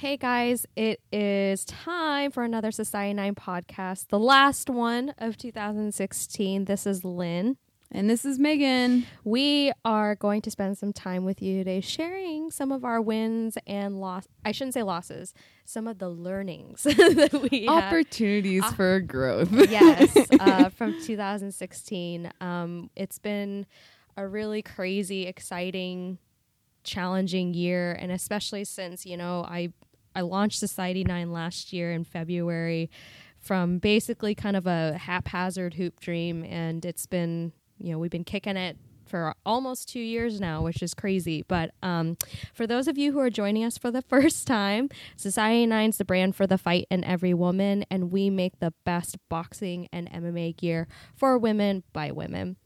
Hey guys, it is time for another Society 9 podcast, the last one of 2016. This is Lynn. And this is Meghan. We are going to spend some time with you today sharing some of our wins and loss. I shouldn't say losses, some of the learnings that we. Opportunities Uh, for growth. yes, uh, from 2016. Um, it's been a really crazy, exciting, challenging year, and especially since you know I I launched Society Nine last year in February from basically kind of a haphazard hoop dream, and it's been you know we've been kicking it for almost two years now, which is crazy. But um, for those of you who are joining us for the first time, Society Nine's the brand for the fight in every woman, and we make the best boxing and MMA gear for women by women.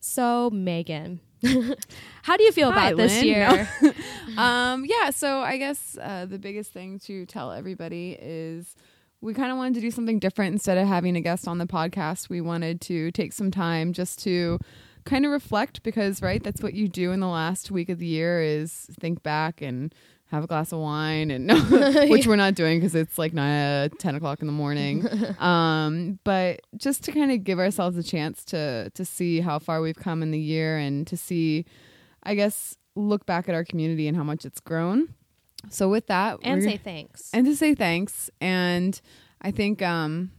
So, Meghan, how do you feel Hi, about this Lynn. year? um, yeah, so I guess uh, the biggest thing to tell everybody is we kind of wanted to do something different instead of having a guest on the podcast. We wanted to take some time just to kind of reflect because, right, that's what you do in the last week of the year is think back and have a glass of wine and which we're not doing because it's like nine, 10 o'clock in the morning. Um but just to kind of give ourselves a chance to to see how far we've come in the year and to see i guess look back at our community and how much it's grown. So with that and say thanks. and to say thanks. And i think um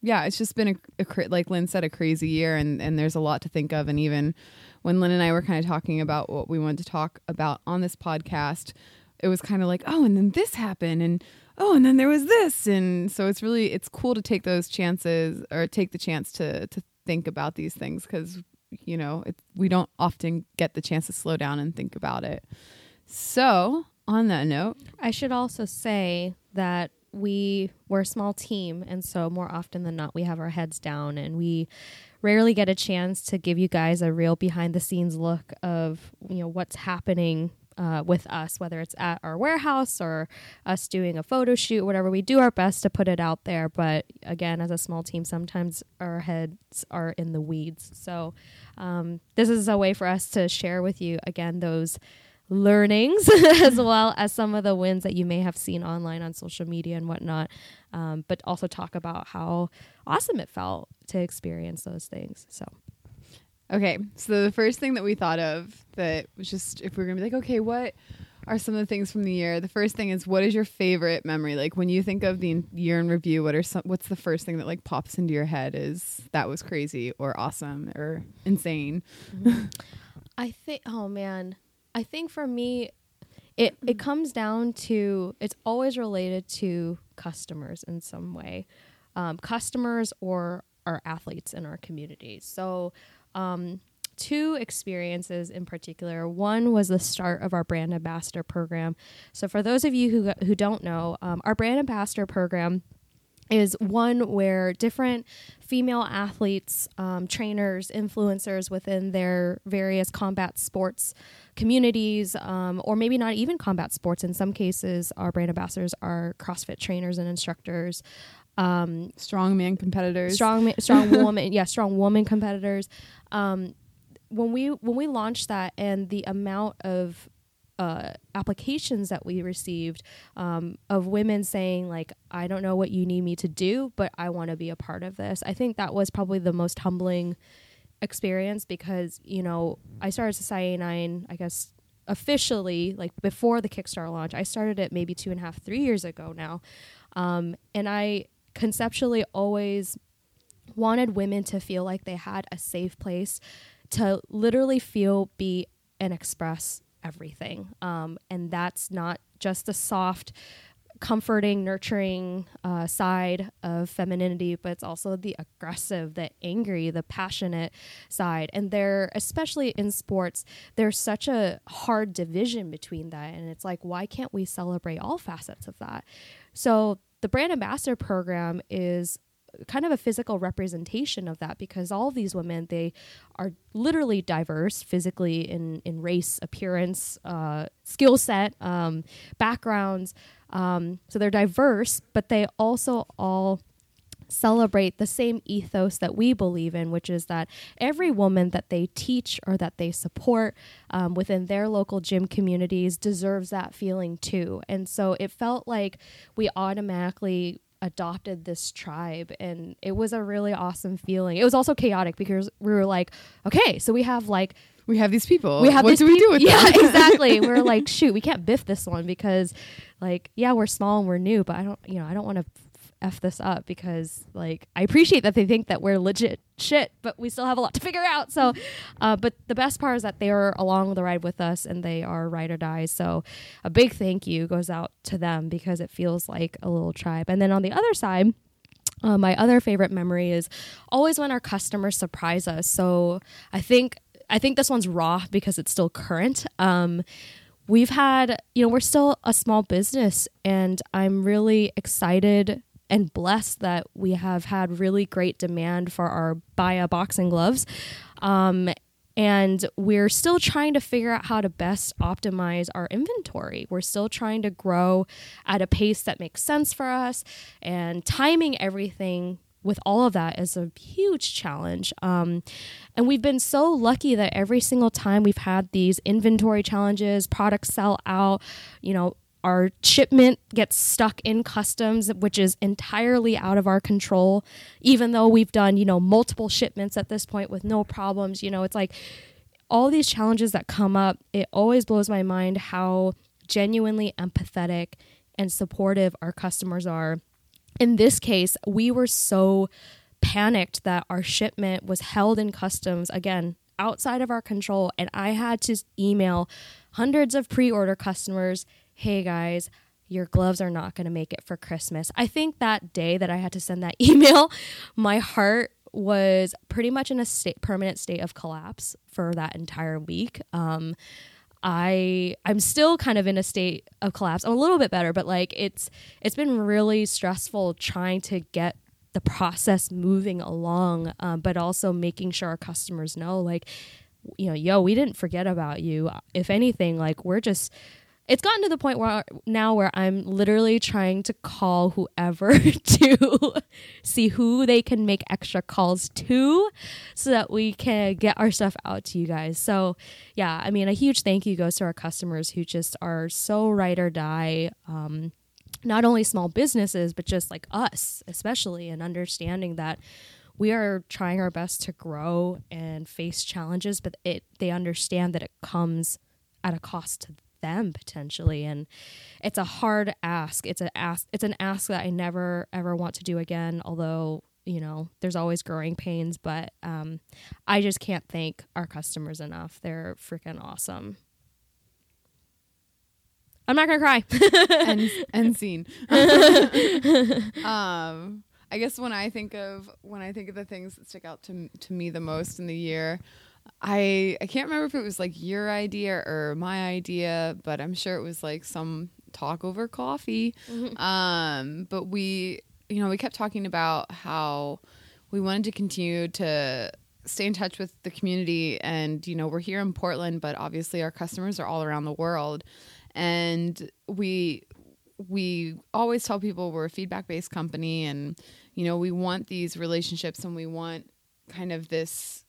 yeah it's just been a, a cra- like lynn said a crazy year and and there's a lot to think of. And even when lynn and i were kind of talking about what we wanted to talk about on this podcast it was kind of like oh and then this happened and oh and then there was this and so it's really it's cool to take those chances or take the chance to to think about these things because you know it, we don't often get the chance to slow down and think about it so on that note I should also say that we we're a small team, and so more often than not, we have our heads down, and we rarely get a chance to give you guys a real behind the scenes look of you know what's happening. Uh, with us, whether it's at our warehouse or us doing a photo shoot, whatever, we do our best to put it out there. But again, as a small team, sometimes our heads are in the weeds. So, um, this is a way for us to share with you again those learnings as well as some of the wins that you may have seen online on social media and whatnot. Um, but also talk about how awesome it felt to experience those things. So, Okay, so the first thing that we thought of that was just if we're gonna be like, okay, what are some of the things from the year? The first thing is, what is your favorite memory? Like when you think of the year in review, what are some? What's the first thing that like pops into your head? Is that was crazy or awesome or insane? I think, oh man, I think for me, it it comes down to it's always related to customers in some way, um, customers or our athletes in our community. So, um, two experiences in particular. One was the start of our brand ambassador program. So, for those of you who who don't know, um, our brand ambassador program is one where different female athletes, um, trainers, influencers within their various combat sports communities, um, or maybe not even combat sports. In some cases, our brand ambassadors are CrossFit trainers and instructors. Um, strong man competitors. strong, strong woman, yeah, strong woman competitors. Um, when we when we launched that, and the amount of uh, applications that we received um, of women saying like i don't know what you need me to do but i want to be a part of this i think that was probably the most humbling experience because you know i started society 9 i guess officially like before the kickstarter launch i started it maybe two and a half three years ago now um, and i conceptually always wanted women to feel like they had a safe place to literally feel be and express everything. Um, and that's not just the soft comforting nurturing uh, side of femininity but it's also the aggressive the angry the passionate side. And there especially in sports there's such a hard division between that. And it's like why can't we celebrate all facets of that? So the brand ambassador program is kind of a physical representation of that because all of these women they are literally diverse physically in in race appearance uh, skill set um, backgrounds. Um, so they're diverse but they also all celebrate the same ethos that we believe in, which is that every woman that they teach or that they support um, within their local gym communities deserves that feeling too. And so it felt like we automatically adopted this tribe and it was a really awesome feeling. It was also chaotic because we were like, okay, so we have like we have these people. We have what do we do with yeah, them? exactly. We're like, shoot, we can't biff this one because like, yeah, we're small and we're new, but I don't, you know, I don't want to f this up because like I appreciate that they think that we're legit shit, but we still have a lot to figure out. So, uh, but the best part is that they are along the ride with us and they are ride or die. So, a big thank you goes out to them because it feels like a little tribe. And then on the other side. Uh, my other favorite memory is always when our customers surprise us. So I think I think this one's raw because it's still current. Um, we've had, you know, we're still a small business, and I'm really excited and blessed that we have had really great demand for our Bia boxing gloves. Um, and we're still trying to figure out how to best optimize our inventory. We're still trying to grow at a pace that makes sense for us, and timing everything with all of that is a huge challenge. Um, and we've been so lucky that every single time we've had these inventory challenges, products sell out, you know, our shipment gets stuck in customs which is entirely out of our control. Even though we've done you know multiple shipments at this point with no problems you know it's like all these challenges that come up it always blows my mind how genuinely empathetic and supportive our customers are. In this case we were so panicked that our shipment was held in customs again outside of our control and i had to email hundreds of pre-order customers hey guys, your gloves are not going to make it for Christmas. I think that day that I had to send that email, my heart was pretty much in a state, permanent state of collapse for that entire week. Um, I I'm still kind of in a state of collapse. I'm a little bit better, but like it's it's been really stressful trying to get the process moving along, um, but also making sure our customers know like you know, yo, we didn't forget about you. If anything, like we're just it's gotten to the point where now where I'm literally trying to call whoever to see who they can make extra calls to so that we can get our stuff out to you guys. So, yeah, I mean, a huge thank you goes to our customers who just are so ride or die. Um, not only small businesses, but just like us, especially, and understanding that we are trying our best to grow and face challenges, but it they understand that it comes at a cost to them potentially and it's a hard ask. It's a ask it's an ask that i never ever want to do again although you know there's always growing pains but um, i just can't thank our customers enough. They're freaking awesome. I'm not gonna cry. And, and scene. Um i guess when i think of when i think of the things that stick out to, to me the most in the year I I can't remember if it was like your idea or my idea, but I'm sure it was like some talk over coffee. Mm-hmm. Um, but we, you know, we kept talking about how we wanted to continue to stay in touch with the community and you know we're here in portland but obviously our customers are all around the world and we we always tell people we're a feedback based company and you know we want these relationships and we want kind of this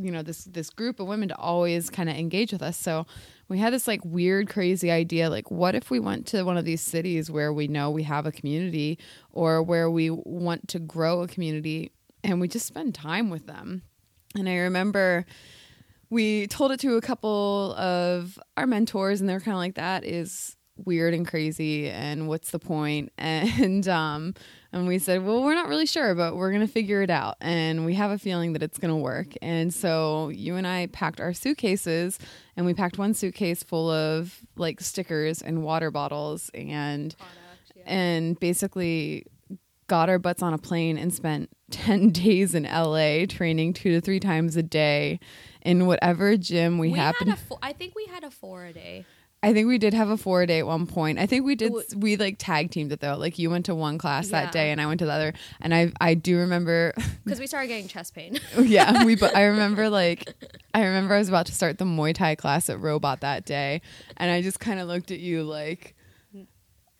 you know this this group of women to always kind of engage with us. So we had this like weird crazy idea like what if we went to one of these cities where we know we have a community or where we want to grow a community and we just spend time with them? And i remember we told it to a couple of our mentors and they're kind of like that is weird and crazy and what's the point? And um and we said well we're not really sure but we're going to figure it out. And we have a feeling that it's going to work. And so you and I packed our suitcases and we packed one suitcase full of like stickers and water bottles and Product, yeah. and basically got our butts on a plane and spent 10 days in LA training 2 to 3 times a day in whatever gym we, we happened fo- I think we had a 4 a day I think we did have a four day at one point. I think we did. We like tag teamed it though. Like you went to one class yeah. that day, and I went to the other. And I I do remember because we started getting chest pain. yeah, we. But I remember like I remember I was about to start the Muay Thai class at Robot that day, and I just kind of looked at you like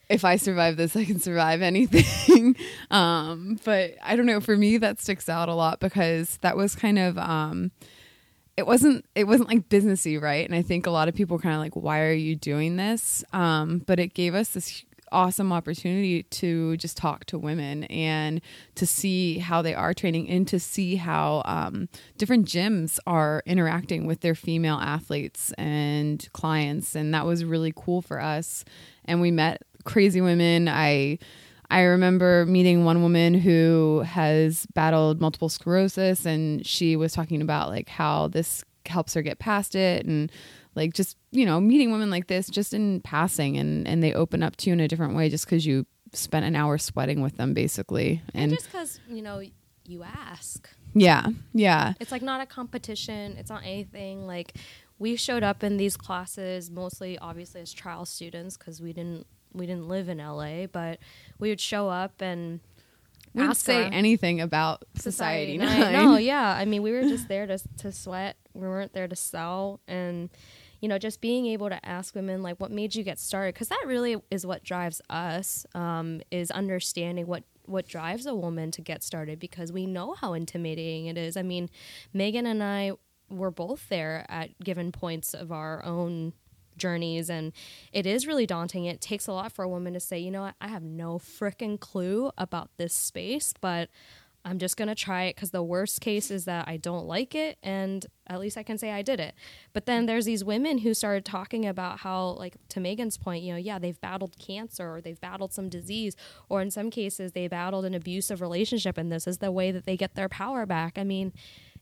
if I survive this, I can survive anything. um, but I don't know. For me, that sticks out a lot because that was kind of um, it wasn't it wasn't like businessy, right? And I think a lot of people kind of like, why are you doing this? Um, but it gave us this awesome opportunity to just talk to women and to see how they are training and to see how um, different gyms are interacting with their female athletes and clients and that was really cool for us and we met crazy women i I remember meeting one woman who has battled multiple sclerosis and she was talking about like how this helps her get past it and like just you know meeting women like this just in passing and and they open up to you in a different way just because you spent an hour sweating with them basically. And, and just because you know you ask. Yeah yeah. It's like not a competition. It's not anything like we showed up in these classes mostly obviously as trial students because we didn't we didn't live in LA, but we would show up and we say anything about society. society no, yeah. I mean, we were just there to to sweat. We weren't there to sell, and you know, just being able to ask women like, "What made you get started?" Because that really is what drives us. Um, is understanding what what drives a woman to get started because we know how intimidating it is. I mean, Meghan and I were both there at given points of our own journeys and it is really daunting. It takes a lot for a woman to say you know what? I have no freaking clue about this space but i'm just going to try it because the worst case is that i don't like it and at least i can say i did it. But then there's these women who started talking about how like to meghan's point you know yeah they've battled cancer or they've battled some disease or in some cases they battled an abusive relationship and this is the way that they get their power back. I mean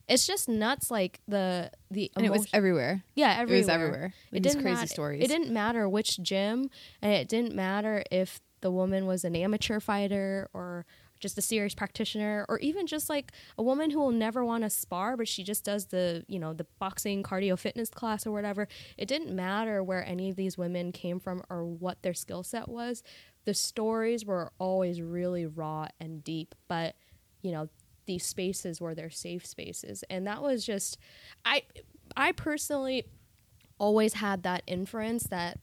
it's just nuts like the the and it was everywhere. Yeah everywhere it was everywhere. it didn't crazy mat- stories. it didn't matter which gym and it didn't matter if the woman was an amateur fighter or just a serious practitioner or even just like a woman who will never want to spar but she just does the you know the boxing cardio fitness class or whatever. It didn't matter where any of these women came from or what their skill set was. The stories were always really raw and deep but you know these spaces were their safe spaces. And that was just i i personally always had that inference that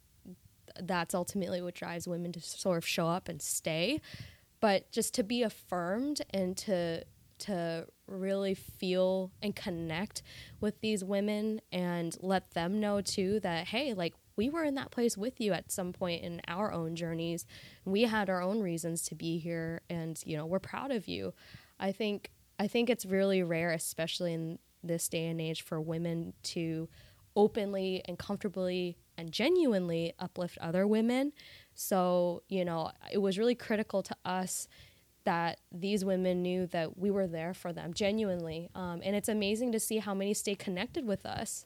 that's ultimately what drives women to sort of show up and stay. But just to be affirmed and to to really feel and connect with these women and let them know too that hey like we were in that place with you at some point in our own journeys. We had our own reasons to be here and you know we're proud of you. I think I think it's really rare, especially in this day and age, for women to openly and comfortably and genuinely uplift other women. So, you know, it was really critical to us that these women knew that we were there for them genuinely. Um, and it's amazing to see how many stay connected with us.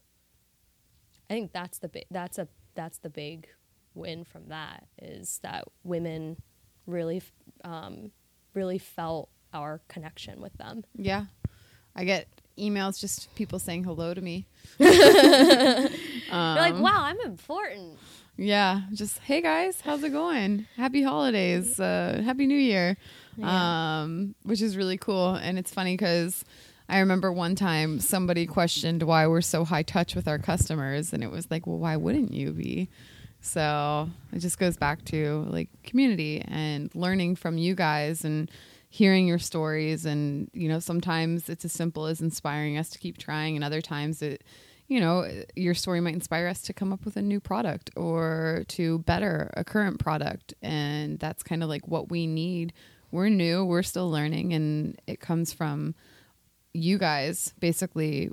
I think that's the big, that's a that's the big win from that is that women really um, really felt our connection with them. Yeah. I get emails just people saying hello to me. um, You're like, wow, I'm important. Yeah, just hey guys, how's it going? Happy holidays, uh, happy New Year, yeah. um, which is really cool. And it's funny because I remember one time somebody questioned why we're so high touch with our customers, and it was like, well, why wouldn't you be? So it just goes back to like community and learning from you guys and hearing your stories and you know sometimes it's as simple as inspiring us to keep trying and other times it you know your story might inspire us to come up with a new product or to better a current product and that's kind of like what we need. We're new we're still learning and it comes from you guys basically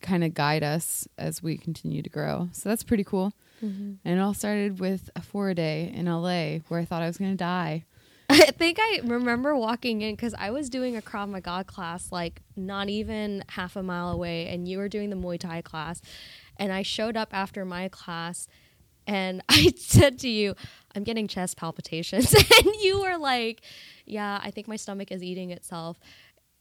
kind of guide us as we continue to grow. So that's pretty cool. Mm-hmm. and it all started with a four day in la where i thought i was going to die I think I remember walking in because I was doing a Krav Maga class like not even half a mile away, and you were doing the Muay Thai class. And I showed up after my class, and I said to you, I'm getting chest palpitations. and you were like, Yeah, I think my stomach is eating itself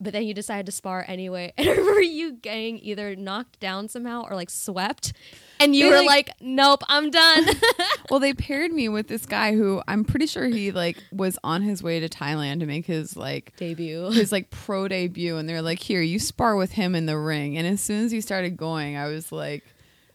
but then you decided to spar anyway. And I remember you getting either knocked down somehow or like swept. And you were like, like, nope, I'm done. well, they paired me with this guy who I'm pretty sure he like was on his way to Thailand to make his like debut, his like pro debut. And they're like, here, you spar with him in the ring. And as soon as he started going, I was like,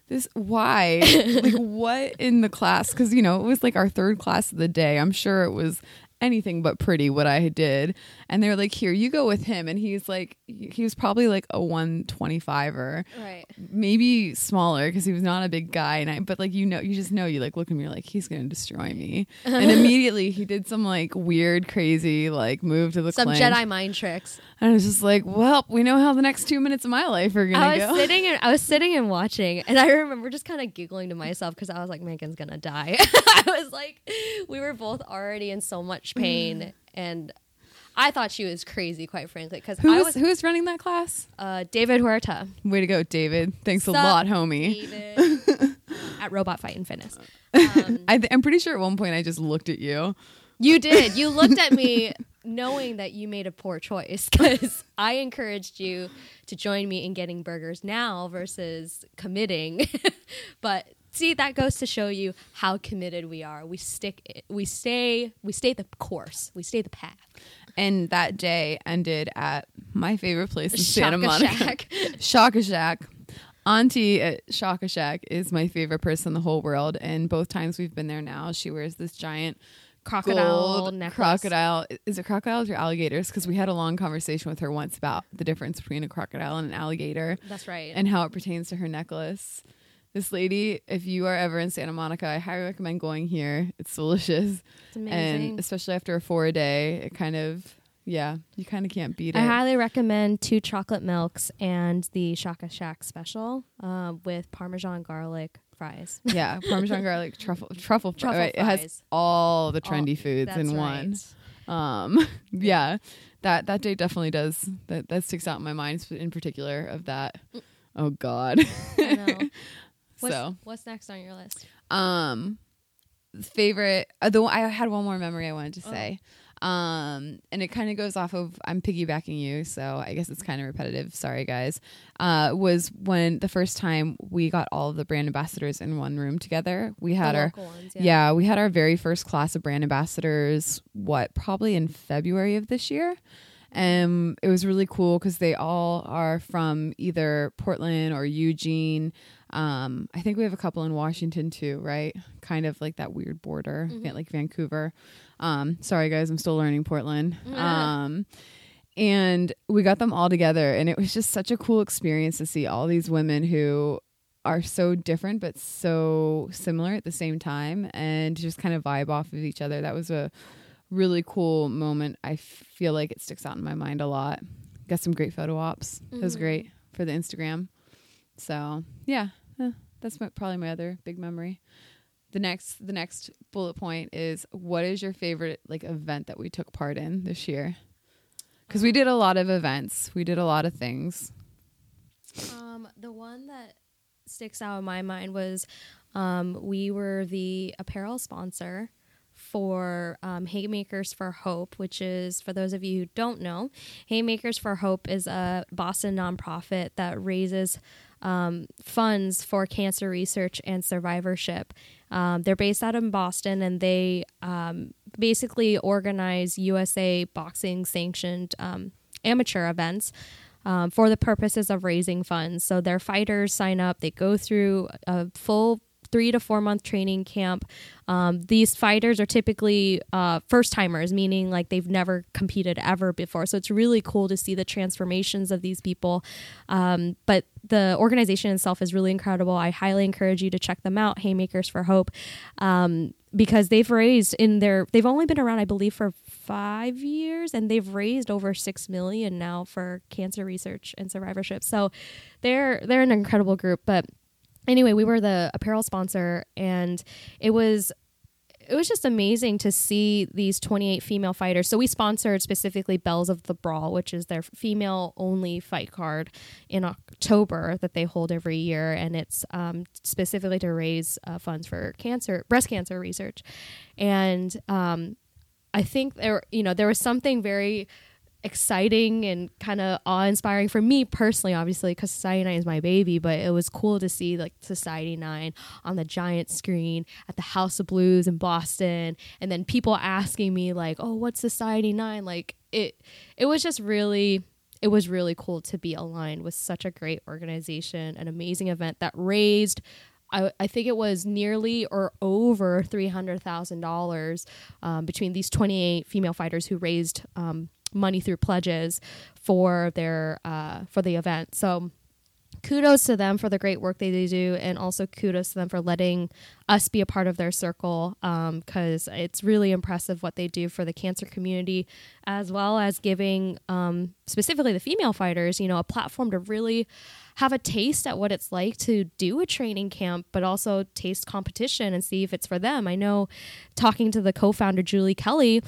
this why like what in the class because you know it was like our third class of the day i'm sure it was anything but pretty what i did and they were like here you go with him and he's like he was probably like a 125er Right. maybe smaller because he was not a big guy and I but like you know you just know you like look at me you're like he's gonna destroy me and immediately he did some like weird crazy like move to the Some clinch. Jedi mind tricks. and I was just like well we know how the next two minutes of my life are gonna I was go sitting and I was sitting and watching, and I remember just kind of giggling to myself because I was like, Meghan's gonna die. I was like, we were both already in so much pain, and I thought she was crazy, quite frankly, because who I was was who was running that class uh, David Huerta. way to go David thanks a lot homie at Robot Fight and Fitness. Um, I th- I'm pretty sure at one point I just looked at you you did. You looked at me knowing that you made a poor choice because I encouraged you to join me in getting burgers now versus committing. but see, that goes to show you how committed we are. We stick. We stay. We stay the course. We stay the path. and that day ended at my favorite place in Santa Shaka Monica Shack. Shaka Shack. Auntie at Shaka Shack is my favorite person in the whole world. And both times we've been there now, she wears this giant Crocodile necklace. crocodile. Is it crocodiles or alligators? Because we had a long conversation with her once about the difference between a crocodile and an alligator That's right. and how it pertains to her necklace. This lady, if you are ever in Santa Monica, I highly recommend going here. It's delicious. it's amazing. And especially after a four a day, it kind of, yeah, you kind of can't beat it. I highly recommend two chocolate milks and the Shaka Shack special uh, with Parmesan garlic fries. yeah, Parmesan garlic truffle truffle, fr- Truffle right, It has all the All- trendy foods That's in right. one. Um, yeah, that that day definitely does that. That sticks out in my mind in particular of that. Oh God. What's, so, what's next on your list? um, favorite. Uh, the I had one more memory I wanted to Oh. say. Um, and it kind of goes off of I'm piggybacking you, so I guess it's kind of repetitive. Sorry, guys. Uh, was when the first time we got all of the brand ambassadors in one room together. We had the our ones, yeah. we had our very first class of brand ambassadors, what, probably in February of this year. And it was really cool because they all are from either Portland or Eugene. Um, I think we have a couple in Washington too, right? Kind of like that weird border, Mhm. like Vancouver. Um, sorry guys, I'm still learning Portland. Yeah. Um, and we got them all together, and it was just such a cool experience to see all these women who are so different but so similar at the same time and just kind of vibe off of each other. That was a really cool moment. I feel like it sticks out in my mind a lot. Got some great photo ops. It was great for the Instagram. So yeah, eh, that's my, probably my other big memory. The next, the next bullet point is what is your favorite like event that we took part in this year? Because we did a lot of events, we did a lot of things. Um, the one that sticks out in my mind was um, we were the apparel sponsor for um, Haymakers for Hope, which is, for those of you who don't know, Haymakers for Hope is a Boston nonprofit that raises um, funds for cancer research and survivorship. Um, they're based out in Boston and they um, basically organize USA boxing sanctioned um, amateur events um, for the purposes of raising funds. So their fighters sign up, they go through a full three to four month training camp. Um, these fighters are typically uh, first timers, meaning like they've never competed ever before. So it's really cool to see the transformations of these people. Um, but the organization itself is really incredible. I highly encourage you to check them out, Haymakers for Hope, um, because they've raised in their, they've only been around, I believe, for five years and they've raised over six million now for cancer research and survivorship. So they're, they're an incredible group. But anyway, we were the apparel sponsor and it was it was just amazing to see these 28 female fighters. So we sponsored specifically Belles of the Brawl, which is their female only fight card in October that they hold every year, and it's um, specifically to raise uh, funds for cancer, breast cancer research. And um, I think there, you know, there was something very exciting and kind of awe-inspiring for me personally obviously because society 9 is my baby but it was cool to see like society 9 on the giant screen at the house of blues in boston and then people asking me like oh what's society 9 like it it was just really it was really cool to be aligned with such a great organization, an amazing event that raised I, I think it was nearly or over three hundred thousand um, dollars between these twenty eight female fighters who raised um, money through pledges for their uh, for the event. So kudos to them for the great work they do, and also kudos to them for letting us be a part of their circle because um, it's really impressive what they do for the cancer community, as well as giving um, specifically the female fighters, you know, a platform to really have a taste at what it's like to do a training camp, but also taste competition and see if it's for them. I know talking to the co founder, Julie Kelly,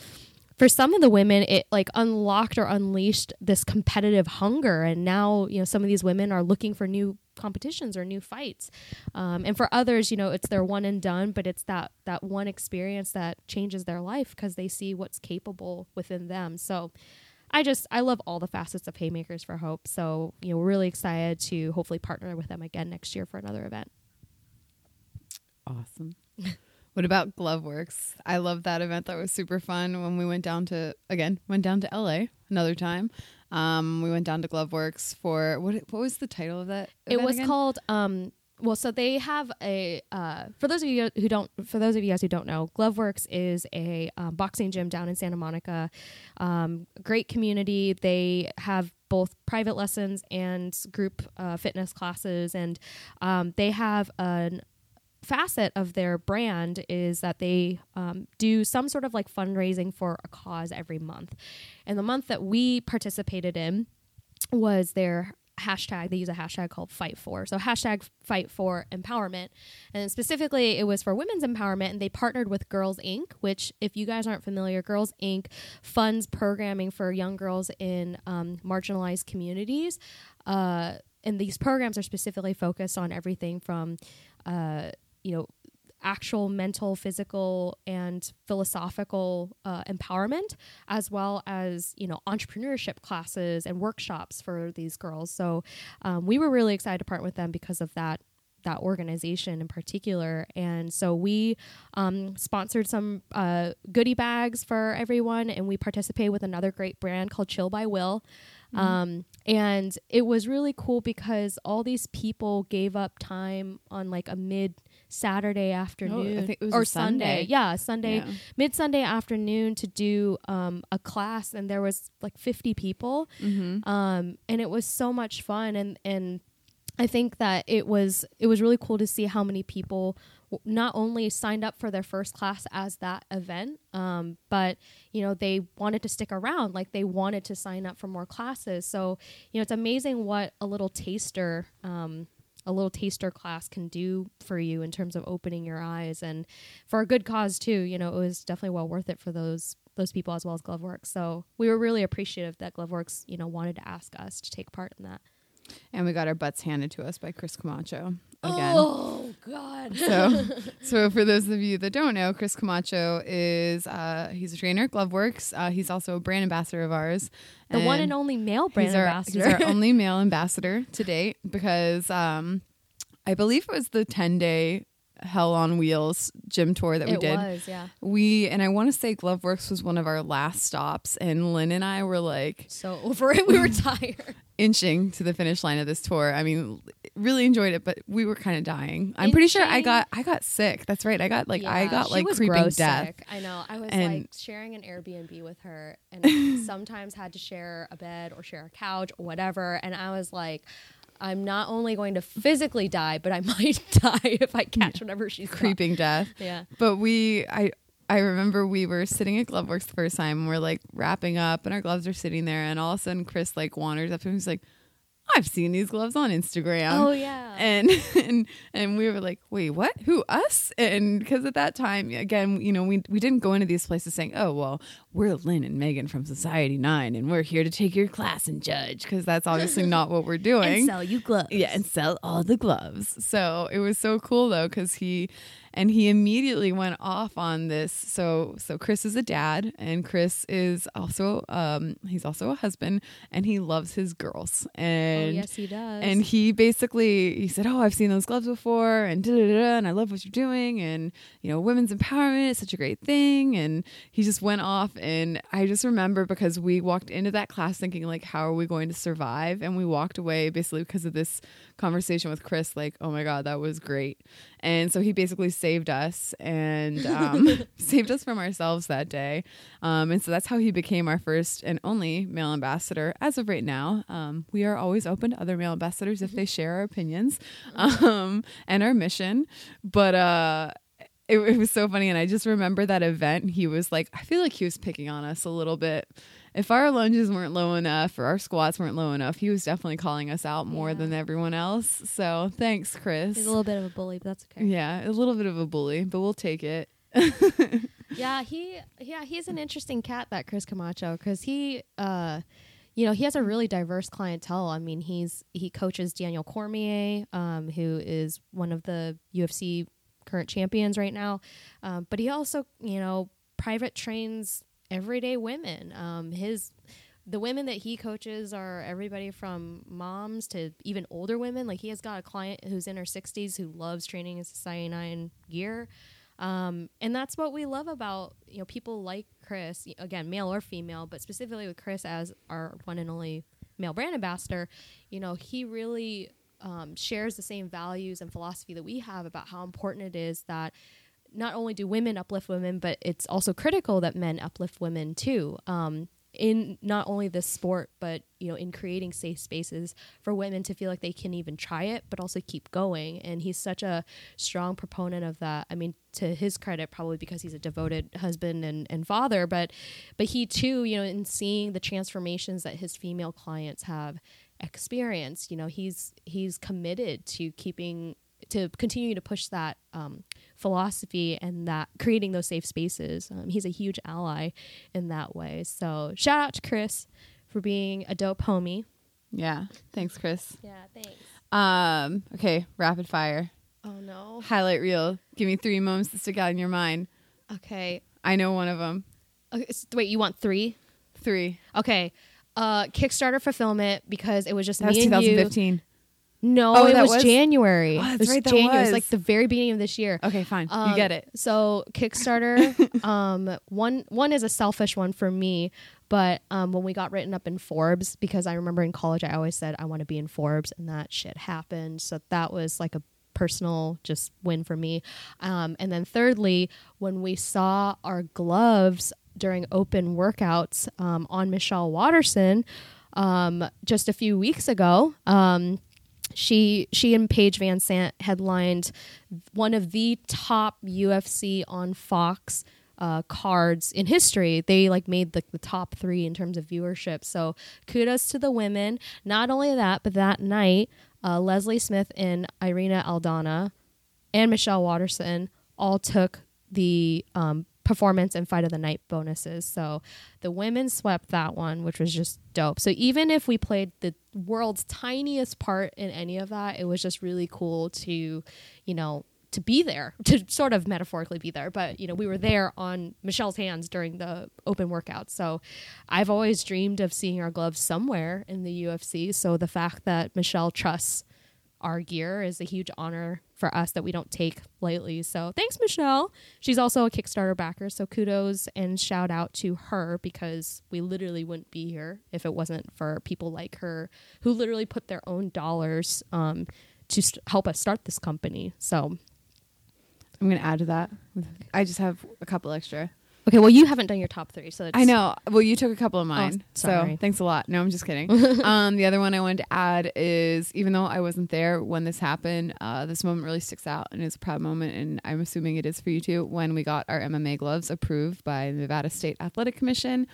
for some of the women it like unlocked or unleashed this competitive hunger and now you know some of these women are looking for new competitions or new fights um, and for others you know it's their one and done but it's that that one experience that changes their life because they see what's capable within them so I just I love all the facets of Haymakers for Hope. So you know, we're really excited to hopefully partner with them again next year for another event. Awesome. what about Gloveworks? I love that event. That was super fun when we went down to again went down to LA another time. Um, we went down to Gloveworks for what? What was the title of that? It was again? called um, well, so they have a uh, for those of you who don't for those of you guys who don't know, Gloveworks is a um, boxing gym down in Santa Monica. Um, great community. They have both private lessons and group uh, fitness classes, and um, they have an facet of their brand is that they um, do some sort of like fundraising for a cause every month. And the month that we participated in was their hashtag they use a hashtag called fight for. So hashtag fight for empowerment. And specifically it was for women's empowerment and they partnered with girls inc which if you guys aren't familiar girls inc funds programming for young girls in um, marginalized communities. Uh, and these programs are specifically focused on everything from uh, you know actual mental, physical, and philosophical uh, empowerment, as well as you know entrepreneurship classes and workshops for these girls. So um, we were really excited to partner with them because of that that organization in particular. And so we um, sponsored some uh, goodie bags for everyone, and we participated with another great brand called Chill by Will. Mm-hmm. Um, and it was really cool because all these people gave up time on like a mid Saturday afternoon oh, or Sunday. Sunday. Yeah, Sunday, Yeah. mid Sunday afternoon to do um, a class, and there was like 50 people, Mm-hmm. um, and it was so much fun. And and I think that it was it was really cool to see how many people w- not only signed up for their first class as that event, um, but you know they wanted to stick around, like they wanted to sign up for more classes. So you know it's amazing what a little taster. Um, a little taster class can do for you in terms of opening your eyes and for a good cause too you know it was definitely well worth it for those those people as well as gloveworks so we were really appreciative that gloveworks you know wanted to ask us to take part in that And we got our butts handed to us by Chris Camacho again. oh god So, so for those of you that don't know, Chris Camacho is uh, he's a trainer at Gloveworks. Uh, he's also a brand ambassador of ours. the one and only male brand he's our, ambassador He's our only male ambassador to date because um, I believe it was the ten day Hell on Wheels gym tour that we it did. was yeah We and I want to say Gloveworks was one of our last stops, and Lynn and I were like so over it we were tired inching to the finish line of this tour. I mean, really enjoyed it, but we were kind of dying. I'm pretty sure I got I got sick. That's right. I got like I got like creeping death. sick. I know. I was And- like sharing an Airbnb with her, and sometimes had to share a bed or share a couch or whatever. And I was like, I'm not only going to physically die, but I might die if I catch whatever she's got. creeping death. Yeah. But we I I remember we were sitting at Gloveworks the first time and we're like wrapping up and our gloves are sitting there and all of a sudden Chris like wanders up to him he's like, I've seen these gloves on Instagram. Oh yeah. and and and we were like, wait, what? Who us? And because at that time, again, you know, we we didn't go into these places saying, oh well, we're Lynn and Meghan from Society Nine, and we're here to take your class and judge, because that's obviously not what we're doing. and sell you gloves. yeah, and sell all the gloves. So it was so cool though, because he and he immediately went off on this. So so Chris is a dad, and Chris is also um he's also a husband, and he loves his girls. And oh, yes, he does. and he basically he said, "Oh, I've seen those gloves before, and da da da, and I love what you're doing, and you know, women's empowerment is such a great thing." And he just went off, and I just remember because we walked into that class thinking like, "How are we going to survive?" And we walked away basically because of this conversation with Chris, like, "Oh my god, that was great." And so he basically saved us and um, saved us from ourselves that day. Um, and so that's how he became our first and only male ambassador as of right now. Um, we are always open to other male ambassadors if they share our opinions um, and our mission. But uh, it, it was so funny. And I just remember that event. He was like, I feel like he was picking on us a little bit if our lunges weren't low enough or our squats weren't low enough, he was definitely calling us out more Yeah. than everyone else. So thanks, Chris. He's a little bit of a bully, but that's okay. Yeah, a little bit of a bully, but we'll take it. yeah, he yeah, he's an interesting cat that Chris Camacho because he uh you know, he has a really diverse clientele. I mean, he's he coaches Daniel Cormier, um, who is one of the UFC current champions right now. Um, but he also, you know, private trains everyday women. Um, his the women that he coaches are everybody from moms to even older women. Like he has got a client who's in her 60s who loves training in Society 9 gear. Um, and that's what we love about you know people like Chris, again, male or female, but specifically with Chris as our one and only male brand ambassador. You know, he really um, shares the same values and philosophy that we have about how important it is that not only do women uplift women, but it's also critical that men uplift women too. Um, in not only this sport, but you know, in creating safe spaces for women to feel like they can even try it, but also keep going. And he's such a strong proponent of that. I mean, to his credit, probably because he's a devoted husband and, and father, but but he too, you know, in seeing the transformations that his female clients have experienced, you know, he's he's committed to keeping to continue to push that um, philosophy and that creating those safe spaces. Um, he's a huge ally in that way. So shout out to Chris for being a dope homie. Yeah. Thanks, Chris. Yeah, thanks. Um, okay, rapid fire. Oh no. Highlight reel. Give me three moments that stick out in your mind. Okay. I know one of them. okay s- wait, you want three? Three. Okay. Uh, Kickstarter fulfillment because it was just That was me and you. 2015. No, Oh, it that was, was- January. Oh, that's it was right, that January. It was was. like the very beginning of this year. Okay, fine. Um, you get it. So Kickstarter, um, one one is a selfish one for me, but um, when we got written up in Forbes, because I remember in college I always said I want to be in Forbes, and that shit happened. So that was like a personal just win for me. Um, and then thirdly, when we saw our gloves during open workouts um, on Michelle Waterson um, just a few weeks ago. She she and Paige VanZant headlined one of the top UFC on Fox uh, cards in history. They like made the, the top three in terms of viewership. So kudos to the women. Not only that, but that night, uh, Leslie Smith and Irina Aldana and Michelle Waterson all took the um, performance and fight of the night bonuses. So the women swept that one, which was just dope. So even if we played the world's tiniest part in any of that, it was just really cool to, you know, to be there, to sort of metaphorically be there. But, you know, we were there on Michelle's hands during the open workout. So I've always dreamed of seeing our gloves somewhere in the UFC. So the fact that Michelle trusts our gear is a huge honor for us that we don't take lightly. So thanks, Michelle. She's also a Kickstarter backer. So kudos and shout out to her because we literally wouldn't be here if it wasn't for people like her who literally put their own dollars um, to st- help us start this company. So, I'm going to add to that. I just have a couple extra. Okay, well, you haven't done your top three. So I know. Well, you took a couple of mine. sorry. So thanks a lot. No, I'm just kidding. um, the other one I wanted to add is even though I wasn't there when this happened, uh, this moment really sticks out and is a proud moment. And I'm assuming it is for you too when we got our MMA gloves approved by the Nevada State Athletic Commission.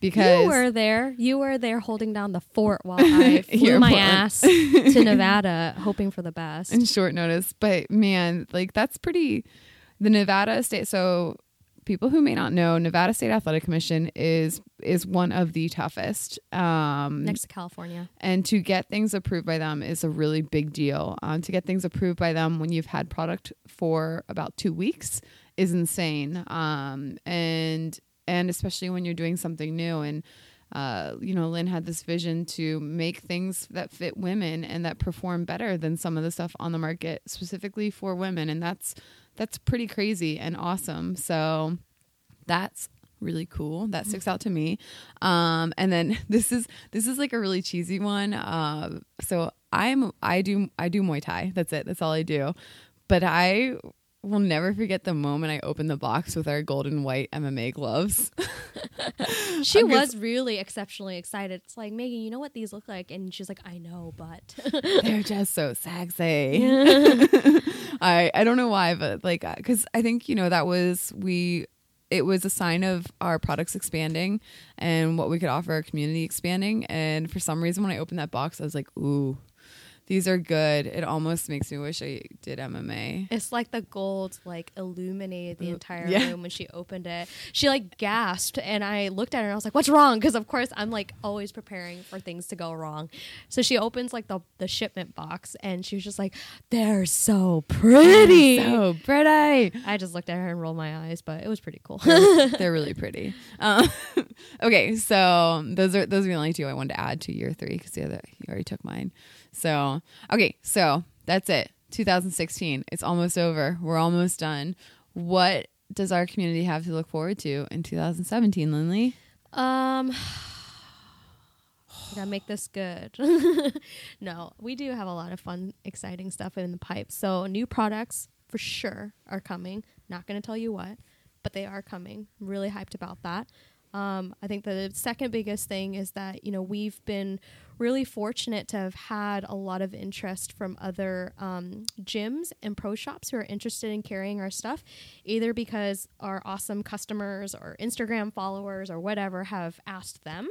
Because You were there. You were there holding down the fort while I flew my Portland. ass to Nevada, hoping for the best. in short notice. But man, like that's pretty. The Nevada state. So people who may not know, Nevada State Athletic Commission is is one of the toughest. Um, Next to California. and to get things approved by them is a really big deal. Um, to get things approved by them when you've had product for about two weeks is insane. Um, and and especially when you're doing something new and. Uh, you know, Lynn had this vision to make things that fit women and that perform better than some of the stuff on the market specifically for women, and that's that's pretty crazy and awesome. So that's really cool. That sticks out to me. Um, and then this is this is like a really cheesy one. Uh, so I'm I do I do Muay Thai. That's it. That's all I do. But I will never forget the moment I opened the box with our golden white MMA gloves. She was really exceptionally excited. It's like, Meghan, you know what these look like? And she's like, I know, but They're just so sexy. I I don't know why, but like uh, because I think you know that was we. It was a sign of our products expanding and what we could offer our community expanding. And for some reason, when I opened that box, I was like, "Ooh, these are good." It almost makes me wish I did MMA. it's like the gold like illuminated the entire yeah. room when she opened it. She like gasped, and I looked at her and I was like, "What's wrong?" Because of course I'm like always preparing for things to go wrong. So she opens like the the shipment box, and she was just like, "They're so pretty." So pretty. I just looked at her and rolled my eyes, but it was pretty cool. they're, they're really pretty. Um, okay, so those are those are the only two I wanted to add to year three because the other you already took mine. So okay, so that's it. 2016. It's almost over. We're almost done. What does our community have to look forward to in 2017, Lindley? Um, gotta make this good. no, we do have a lot of fun, exciting stuff in the pipe. So new products for sure are coming. Not gonna tell you what, but they are coming. I'm really hyped about that. Um, I think the second biggest thing is that you know we've been really fortunate to have had a lot of interest from other um, gyms and pro shops who are interested in carrying our stuff, either because our awesome customers or Instagram followers or whatever have asked them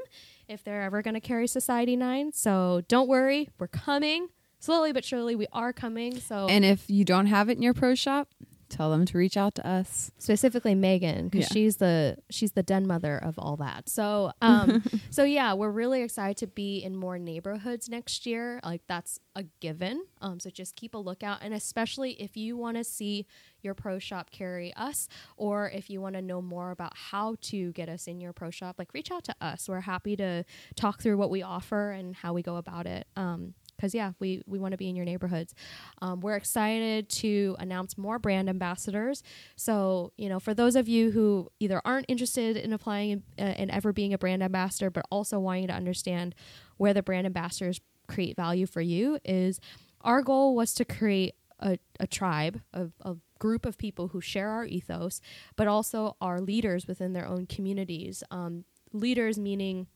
if they're ever going to carry Society 9. So don't worry, we're coming. Slowly but surely, we are coming. So And if you don't have it in your pro shop, tell them to reach out to us. specifically Meghan because Yeah. she's the she's the den mother of all that. So um so yeah, we're really excited to be in more neighborhoods next year. Like that's a given. Um so just keep a lookout and especially if you want to see your pro shop carry us or if you want to know more about how to get us in your pro shop, like reach out to us. We're happy to talk through what we offer and how we go about it. Um because yeah, we we want to be in your neighborhoods. Um, we're excited to announce more brand ambassadors. So you know, for those of you who either aren't interested in applying uh, and ever being a brand ambassador, but also wanting to understand where the brand ambassadors create value for you, is our goal was to create a, a tribe of a group of people who share our ethos, but also are leaders within their own communities. Um, leaders meaning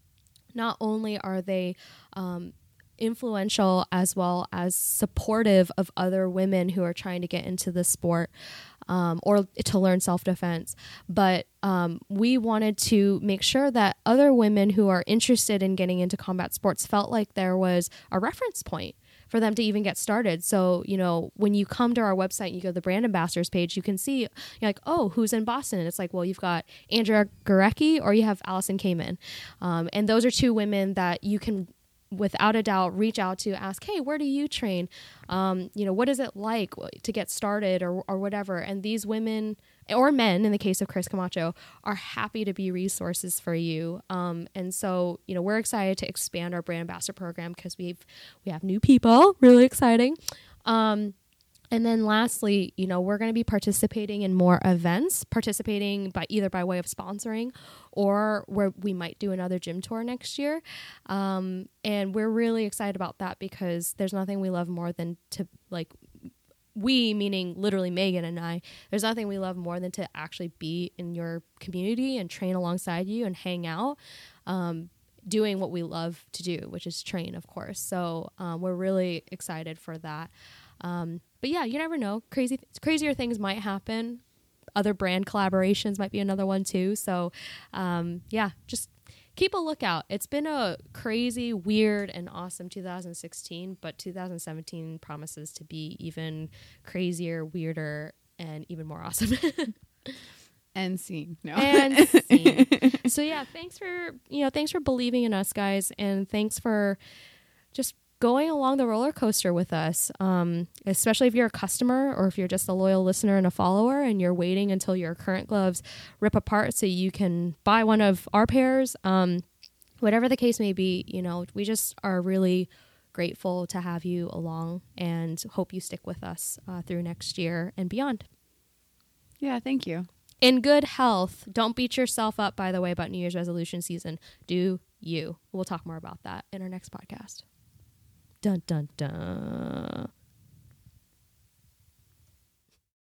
not only are they um, influential as well as supportive of other women who are trying to get into the sport um, or to learn self defense. But um, we wanted to make sure that other women who are interested in getting into combat sports felt like there was a reference point for them to even get started. So, you know, when you come to our website and you go to the brand ambassadors page, you can see, like, oh, who's in Boston? And it's like, well, you've got Andrea Gorecki or you have Allison Kamen. Um, and those are two women that you can without a doubt reach out to ask hey where do you train? Um, you know what is it like to get started or, or whatever? And these women or men in the case of chris camacho are happy to be resources for you. Um, and so you know we're excited to expand our brand ambassador program because we've we have new people really exciting. Um, and then lastly, you know, we're going to be participating in more events, participating by either by way of sponsoring or where we might do another gym tour next year. Um, and we're really excited about that because there's nothing we love more than to like we meaning literally Meghan and I, there's nothing we love more than to actually be in your community and train alongside you and hang out. Um, doing what we love to do, which is train, of course. So um, we're really excited for that. Um, but yeah, you never know. Crazy, crazier things might happen. Other brand collaborations might be another one too. So um, yeah, just keep a lookout. It's been a crazy, weird, and awesome 2016, but 2017 promises to be even crazier, weirder, and even more awesome. and scene. No. and scene. so yeah, thanks for you know thanks for believing in us guys, and thanks for just going along the roller coaster with us. Um, especially if you're a customer or if you're just a loyal listener and a follower, and you're waiting until your current gloves rip apart so you can buy one of our pairs. Um, whatever the case may be, you know, we just are really grateful to have you along and hope you stick with us uh, through next year and beyond. yeah, thank you. In good health. Don't beat yourself up, by the way, about New Year's resolution season. Do you. We'll talk more about that in our next podcast. Dun, dun, dun.